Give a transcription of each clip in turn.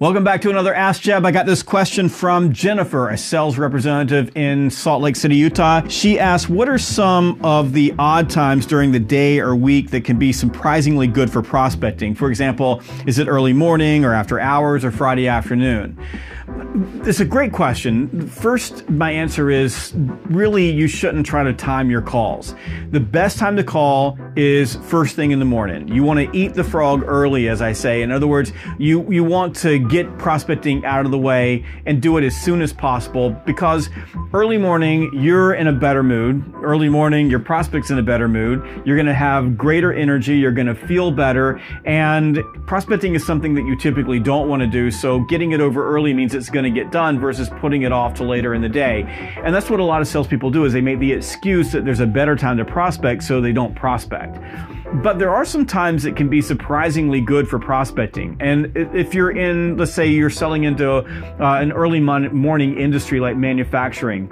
Welcome back to another Ask Jeb. I got this question from Jennifer, a sales representative in Salt Lake City, Utah. She asked, What are some of the odd times during the day or week that can be surprisingly good for prospecting? For example, is it early morning or after hours or Friday afternoon? It's a great question. First, my answer is really you shouldn't try to time your calls. The best time to call is first thing in the morning. You want to eat the frog early, as I say. In other words, you, you want to get prospecting out of the way and do it as soon as possible because early morning, you're in a better mood. Early morning, your prospect's in a better mood. You're going to have greater energy. You're going to feel better. And prospecting is something that you typically don't want to do. So getting it over early means it's going to get done versus putting it off to later in the day. And that's what a lot of salespeople do is they make the excuse that there's a better time to prospect so they don't prospect. But there are some times that can be surprisingly good for prospecting. And if you're in, let's say you're selling into uh, an early morning industry like manufacturing,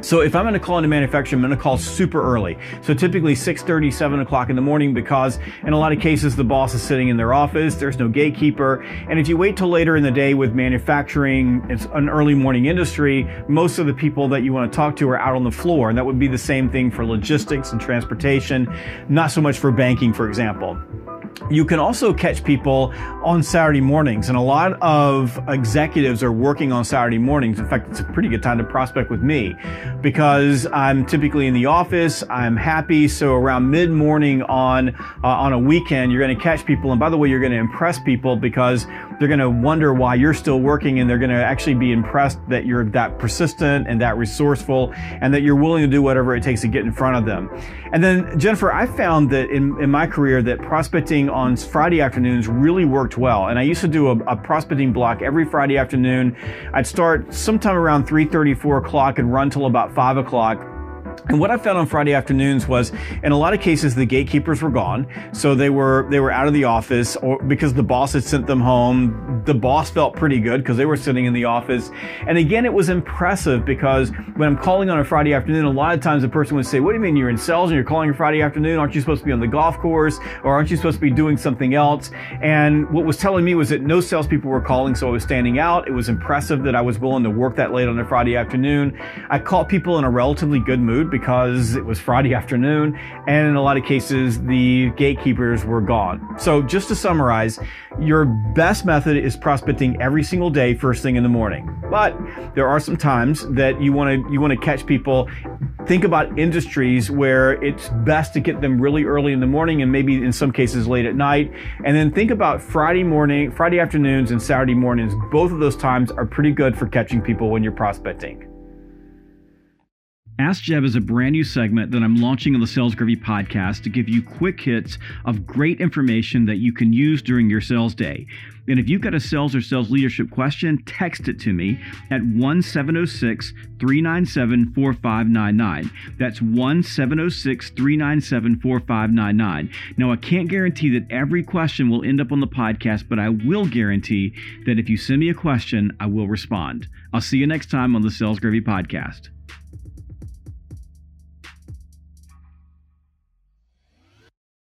so if I'm going to call into manufacturing, I'm going to call super early. So typically 6:30, 7 o'clock in the morning, because in a lot of cases the boss is sitting in their office. There's no gatekeeper, and if you wait till later in the day with manufacturing, it's an early morning industry. Most of the people that you want to talk to are out on the floor, and that would be the same thing for logistics and transportation. Not so much for banking, for example. You can also catch people on Saturday mornings, and a lot of executives are working on Saturday mornings. In fact, it's a pretty good time to prospect with me because I'm typically in the office. I'm happy, so around mid morning on uh, on a weekend, you're going to catch people. And by the way, you're going to impress people because they're going to wonder why you're still working, and they're going to actually be impressed that you're that persistent and that resourceful, and that you're willing to do whatever it takes to get in front of them. And then Jennifer, I found that in, in my career that prospecting on Friday afternoons really worked well. And I used to do a, a prospecting block every Friday afternoon. I'd start sometime around 3.30, 4 o'clock and run till about 5 o'clock and what I found on Friday afternoons was, in a lot of cases, the gatekeepers were gone, so they were they were out of the office, or because the boss had sent them home. The boss felt pretty good because they were sitting in the office. And again, it was impressive because when I'm calling on a Friday afternoon, a lot of times a person would say, "What do you mean you're in sales and you're calling a Friday afternoon? Aren't you supposed to be on the golf course, or aren't you supposed to be doing something else?" And what was telling me was that no salespeople were calling, so I was standing out. It was impressive that I was willing to work that late on a Friday afternoon. I caught people in a relatively good mood because it was Friday afternoon, and in a lot of cases, the gatekeepers were gone. So, just to summarize, your best method is prospecting every single day, first thing in the morning. But there are some times that you want to you want to catch people. Think about industries where it's best to get them really early in the morning, and maybe in some cases late at night. And then think about Friday morning, Friday afternoons, and Saturday mornings. Both of those times are pretty good for catching people when you're prospecting. Ask Jeb is a brand new segment that I'm launching on the Sales Gravy podcast to give you quick hits of great information that you can use during your sales day. And if you've got a sales or sales leadership question, text it to me at 1706 397 4599. That's 1706 397 4599. Now, I can't guarantee that every question will end up on the podcast, but I will guarantee that if you send me a question, I will respond. I'll see you next time on the Sales Gravy podcast.